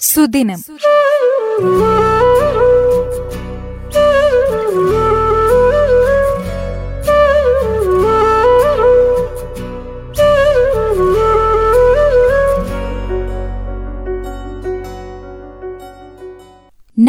സുദിനം.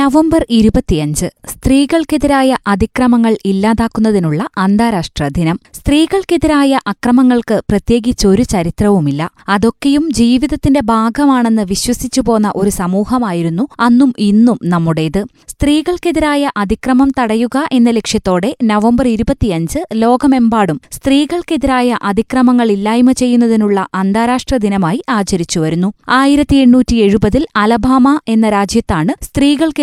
November ഇരുപത്തിയഞ്ച് സ്ത്രീകൾക്കെതിരായ അതിക്രമങ്ങൾ ഇല്ലാതാക്കുന്നതിനുള്ള അന്താരാഷ്ട്ര ദിനം. സ്ത്രീകൾക്കെതിരായ അക്രമങ്ങൾക്ക് പ്രത്യേകിച്ചൊരു ചരിത്രവുമില്ല. അതൊക്കെയും ജീവിതത്തിന്റെ ഭാഗമാണെന്ന് വിശ്വസിച്ചു പോന്ന ഒരു സമൂഹമായിരുന്നു അന്നും ഇന്നും നമ്മുടേത്. സ്ത്രീകൾക്കെതിരായ അതിക്രമം തടയുക എന്ന ലക്ഷ്യത്തോടെ നവംബർ ഇരുപത്തിയഞ്ച് ലോകമെമ്പാടും സ്ത്രീകൾക്കെതിരായ അതിക്രമങ്ങൾ ഇല്ലായ്മ ചെയ്യുന്നതിനുള്ള അന്താരാഷ്ട്ര ദിനമായി ആചരിച്ചുവരുന്നു. ആയിരത്തി എണ്ണൂറ്റി എഴുപതിൽ അലബാമ എന്ന രാജ്യത്താണ്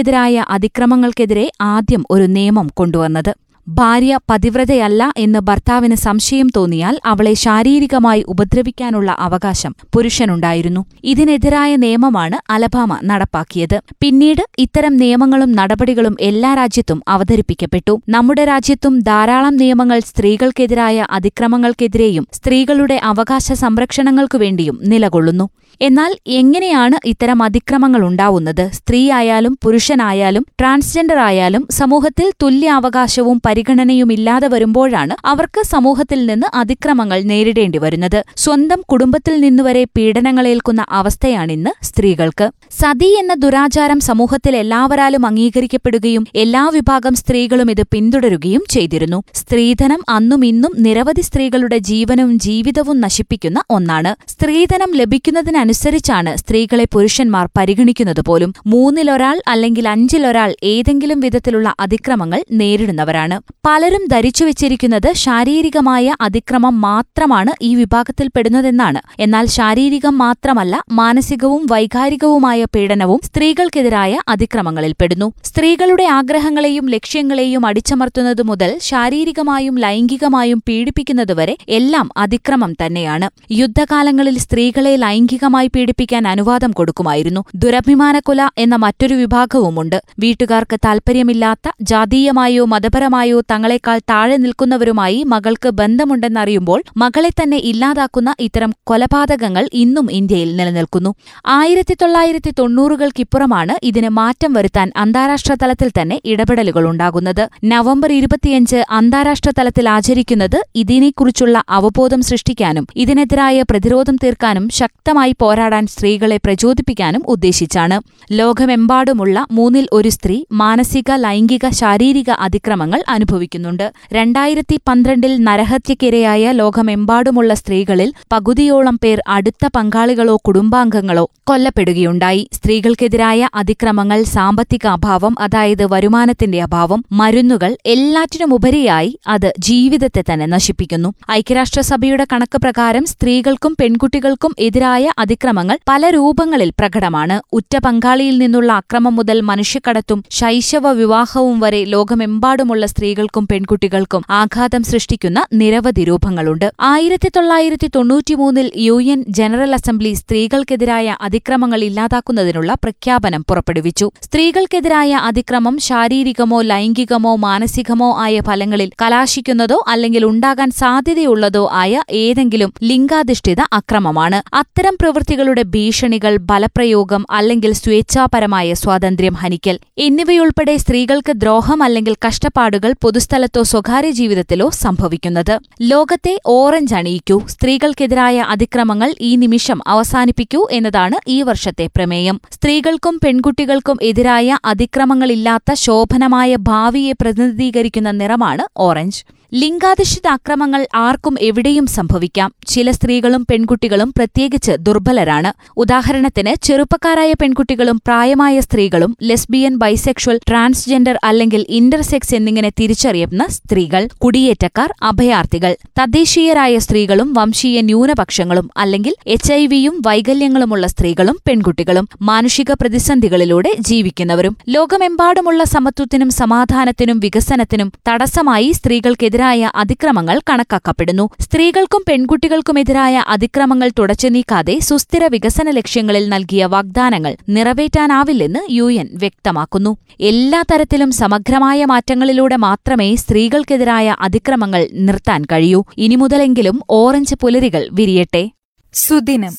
സ്ത്രീകൾക്കെതിരായ അതിക്രമങ്ങൾക്കെതിരെ ആദ്യം ഒരു നിയമം കൊണ്ടുവന്നത്. ഭാര്യ പതിവ്രതയല്ല എന്ന് ഭർത്താവിന് സംശയം തോന്നിയാൽ അവളെ ശാരീരികമായി ഉപദ്രവിക്കാനുള്ള അവകാശം പുരുഷനുണ്ടായിരുന്നു. ഇതിനെതിരായ നിയമമാണ് അലബാമ നടപ്പാക്കിയത്. പിന്നീട് ഇത്തരം നിയമങ്ങളും നടപടികളും എല്ലാ രാജ്യത്തും അവതരിപ്പിക്കപ്പെട്ടു. നമ്മുടെ രാജ്യത്തും ധാരാളം നിയമങ്ങൾ സ്ത്രീകൾക്കെതിരായ അതിക്രമങ്ങൾക്കെതിരെയും സ്ത്രീകളുടെ അവകാശ സംരക്ഷണങ്ങൾക്കു വേണ്ടിയും നിലകൊള്ളുന്നു. എന്നാൽ എങ്ങനെയാണ് ഇത്തരം അതിക്രമങ്ങൾ ഉണ്ടാവുന്നത്? സ്ത്രീയായാലും പുരുഷനായാലും ട്രാൻസ്ജെൻഡർ ആയാലും സമൂഹത്തിൽ തുല്യാവകാശവും പരിഗണനയുമില്ലാതെ വരുമ്പോഴാണ് അവർക്ക് സമൂഹത്തിൽ നിന്ന് അതിക്രമങ്ങൾ നേരിടേണ്ടി വരുന്നത്. സ്വന്തം കുടുംബത്തിൽ നിന്നുവരെ പീഡനങ്ങളേൽക്കുന്ന അവസ്ഥയാണിന്ന് സ്ത്രീകൾക്ക്. സതി എന്ന ദുരാചാരം സമൂഹത്തിൽ എല്ലാവരാലും അംഗീകരിക്കപ്പെടുകയും എല്ലാ വിഭാഗം സ്ത്രീകളും ഇത് പിന്തുടരുകയും ചെയ്തിരുന്നു. സ്ത്രീധനം അന്നും ഇന്നും നിരവധി സ്ത്രീകളുടെ ജീവനും ജീവിതവും നശിപ്പിക്കുന്ന ഒന്നാണ്. സ്ത്രീധനം ലഭിക്കുന്നതിനനുസരിച്ചാണ് സ്ത്രീകളെ പുരുഷന്മാർ പരിഗണിക്കുന്നത് പോലും. മൂന്നിലൊരാൾ അല്ലെങ്കിൽ അഞ്ചിലൊരാൾ ഏതെങ്കിലും വിധത്തിലുള്ള അതിക്രമങ്ങൾ നേരിടുന്നവരാണ്. പലരും ധരിച്ചു ധരിച്ചുവെച്ചിരിക്കുന്നത് ശാരീരികമായ അതിക്രമം മാത്രമാണ് ഈ വിഭാഗത്തിൽപ്പെടുന്നതെന്നാണ് എന്നാൽ ശാരീരികം മാത്രമല്ല മാനസികവും വൈകാരികവുമായ പീഡനവും സ്ത്രീകൾക്കെതിരായ അതിക്രമങ്ങളിൽപ്പെടുന്നു സ്ത്രീകളുടെ ആഗ്രഹങ്ങളെയും ലക്ഷ്യങ്ങളെയും അടിച്ചമർത്തുന്നതു മുതൽ ശാരീരികമായും ലൈംഗികമായും പീഡിപ്പിക്കുന്നതുവരെ എല്ലാം അതിക്രമം തന്നെയാണ്. യുദ്ധകാലങ്ങളിൽ സ്ത്രീകളെ ലൈംഗികമായി പീഡിപ്പിക്കാൻ അനുവാദം കൊടുക്കുമായിരുന്നു. ദുരഭിമാനക്കൊല എന്ന മറ്റൊരു വിഭാഗവുമുണ്ട്. വീട്ടുകാർക്ക് താൽപ്പര്യമില്ലാത്ത ജാതീയമായോ മതപരമായോ തങ്ങളെക്കാൾ താഴെ നിൽക്കുന്നവരുമായി മകൾക്ക് ബന്ധമുണ്ടെന്നറിയുമ്പോൾ മകളെ തന്നെ ഇല്ലാതാക്കുന്ന ഇത്തരം കൊലപാതകങ്ങൾ ഇന്നും ഇന്ത്യയിൽ നിലനിൽക്കുന്നു. ആയിരത്തി തൊള്ളായിരത്തി തൊണ്ണൂറുകൾക്കിപ്പുറമാണ് ഇതിന് മാറ്റം വരുത്താൻ അന്താരാഷ്ട്ര തലത്തിൽ തന്നെ ഇടപെടലുകൾ ഉണ്ടാകുന്നത്. നവംബർ ഇരുപത്തിയഞ്ച് അന്താരാഷ്ട്ര തലത്തിൽ ആചരിക്കുന്നത് ഇതിനെക്കുറിച്ചുള്ള അവബോധം സൃഷ്ടിക്കാനും ഇതിനെതിരായ പ്രതിരോധം തീർക്കാനും ശക്തമായി പോരാടാൻ സ്ത്രീകളെ പ്രചോദിപ്പിക്കാനും ഉദ്ദേശിച്ചാണ്. ലോകമെമ്പാടുമുള്ള മൂന്നിൽ ഒരു സ്ത്രീ മാനസിക ലൈംഗിക ശാരീരിക അതിക്രമങ്ങൾ അനുഭവിക്കുന്നുണ്ട്. രണ്ടായിരത്തി പന്ത്രണ്ടിൽ നരഹത്യക്കിരയായ ലോകമെമ്പാടുമുള്ള സ്ത്രീകളിൽ പകുതിയോളം പേർ അടുത്ത പങ്കാളികളോ കുടുംബാംഗങ്ങളോ കൊല്ലപ്പെടുകയുണ്ടായി. സ്ത്രീകൾക്കെതിരായ അതിക്രമങ്ങൾ സാമ്പത്തിക അഭാവം അതായത് വരുമാനത്തിന്റെ അഭാവം മരുന്നുകൾ എല്ലാറ്റിനുമുപരിയായി അത് ജീവിതത്തെ തന്നെ നശിപ്പിക്കുന്നു. ഐക്യരാഷ്ട്രസഭയുടെ കണക്ക് പ്രകാരം സ്ത്രീകൾക്കും പെൺകുട്ടികൾക്കും എതിരായ അതിക്രമങ്ങൾ പല രൂപങ്ങളിൽ പ്രകടമാണ്. ഉറ്റ പങ്കാളിയിൽ നിന്നുള്ള അക്രമം മുതൽ മനുഷ്യക്കടത്തും ശൈശവ വിവാഹവും വരെ ലോകമെമ്പാടുമുള്ള സ്ത്രീകൾക്കും പെൺകുട്ടികൾക്കും ആഘാതം സൃഷ്ടിക്കുന്ന നിരവധി രൂപങ്ങളുണ്ട്. ആയിരത്തി തൊള്ളായിരത്തി തൊണ്ണൂറ്റിമൂന്നിൽ യു എൻ ജനറൽ അസംബ്ലി സ്ത്രീകൾക്കെതിരായ അതിക്രമങ്ങൾ ഇല്ലാതാക്കുന്നതിനുള്ള പ്രഖ്യാപനം പുറപ്പെടുവിച്ചു. സ്ത്രീകൾക്കെതിരായ അതിക്രമം ശാരീരികമോ ലൈംഗികമോ മാനസികമോ ആയ ഫലങ്ങളിൽ കലാശിക്കുന്നതോ അല്ലെങ്കിൽ ഉണ്ടാകാൻ സാധ്യതയുള്ളതോ ആയ ഏതെങ്കിലും ലിംഗാധിഷ്ഠിത അക്രമമാണ്. അത്തരം പ്രവൃത്തികളുടെ ഭീഷണികൾ ബലപ്രയോഗം അല്ലെങ്കിൽ സ്വേച്ഛാപരമായ സ്വാതന്ത്ര്യം ഹനിക്കൽ. എന്നിവയുൾപ്പെടെ സ്ത്രീകൾക്ക് ദ്രോഹം അല്ലെങ്കിൽ കഷ്ടപ്പാടുകൾ പൊതുസ്ഥലത്തോ സ്വകാര്യ ജീവിതത്തിലോ സംഭവിക്കുന്നത്. ലോകത്തെ ഓറഞ്ച് അണിയിക്കൂ. സ്ത്രീകൾക്കെതിരായ അതിക്രമങ്ങൾ ഈ നിമിഷം അവസാനിപ്പിക്കൂ എന്നതാണ് ഈ വർഷത്തെ പ്രമേയം. സ്ത്രീകൾക്കും പെൺകുട്ടികൾക്കും എതിരായ അതിക്രമങ്ങളില്ലാത്ത ശോഭനമായ ഭാവിയെ പ്രതിനിധീകരിക്കുന്ന നിറമാണ് ഓറഞ്ച്. ലിംഗാധിഷ്ഠിത അക്രമങ്ങൾ ആർക്കും എവിടെയും സംഭവിക്കാം. ചില സ്ത്രീകളും പെൺകുട്ടികളും പ്രത്യേകിച്ച് ദുർബലരാണ്. ഉദാഹരണത്തിന് ചെറുപ്പക്കാരായ പെൺകുട്ടികളും പ്രായമായ സ്ത്രീകളും ലെസ്ബിയൻ ബൈസെക്ഷൽ ട്രാൻസ്ജെൻഡർ അല്ലെങ്കിൽ ഇന്റർസെക്സ് എന്നിങ്ങനെ തിരിച്ചറിയുന്ന സ്ത്രീകൾ കുടിയേറ്റക്കാർ അഭയാർത്ഥികൾ തദ്ദേശീയരായ സ്ത്രീകളും വംശീയ ന്യൂനപക്ഷങ്ങളും അല്ലെങ്കിൽ എച്ച് ഐ വിയും വൈകല്യങ്ങളുമുള്ള സ്ത്രീകളും പെൺകുട്ടികളും മാനുഷിക പ്രതിസന്ധികളിലൂടെ ജീവിക്കുന്നവരും ലോകമെമ്പാടുമുള്ള സമത്വത്തിനും സമാധാനത്തിനും വികസനത്തിനും തടസ്സമായി സ്ത്രീകൾക്കെതിരെ എതിരായ അതിക്രമങ്ങൾ കണക്കാക്കപ്പെടുന്നു. സ്ത്രീകൾക്കും പെൺകുട്ടികൾക്കുമെതിരായ അതിക്രമങ്ങൾ തുടച്ചു നീക്കാതെ സുസ്ഥിര വികസന ലക്ഷ്യങ്ങളിൽ നൽകിയ വാഗ്ദാനങ്ങൾ നിറവേറ്റാനാവില്ലെന്ന് യു എൻ വ്യക്തമാക്കുന്നു. എല്ലാ തരത്തിലും സമഗ്രമായ മാറ്റങ്ങളിലൂടെ മാത്രമേ സ്ത്രീകൾക്കെതിരായ അതിക്രമങ്ങൾ നിർത്താൻ കഴിയൂ. ഇനി മുതലെങ്കിലും ഓറഞ്ച് പുലരികൾ വിരിയട്ടെ. സുദിനം.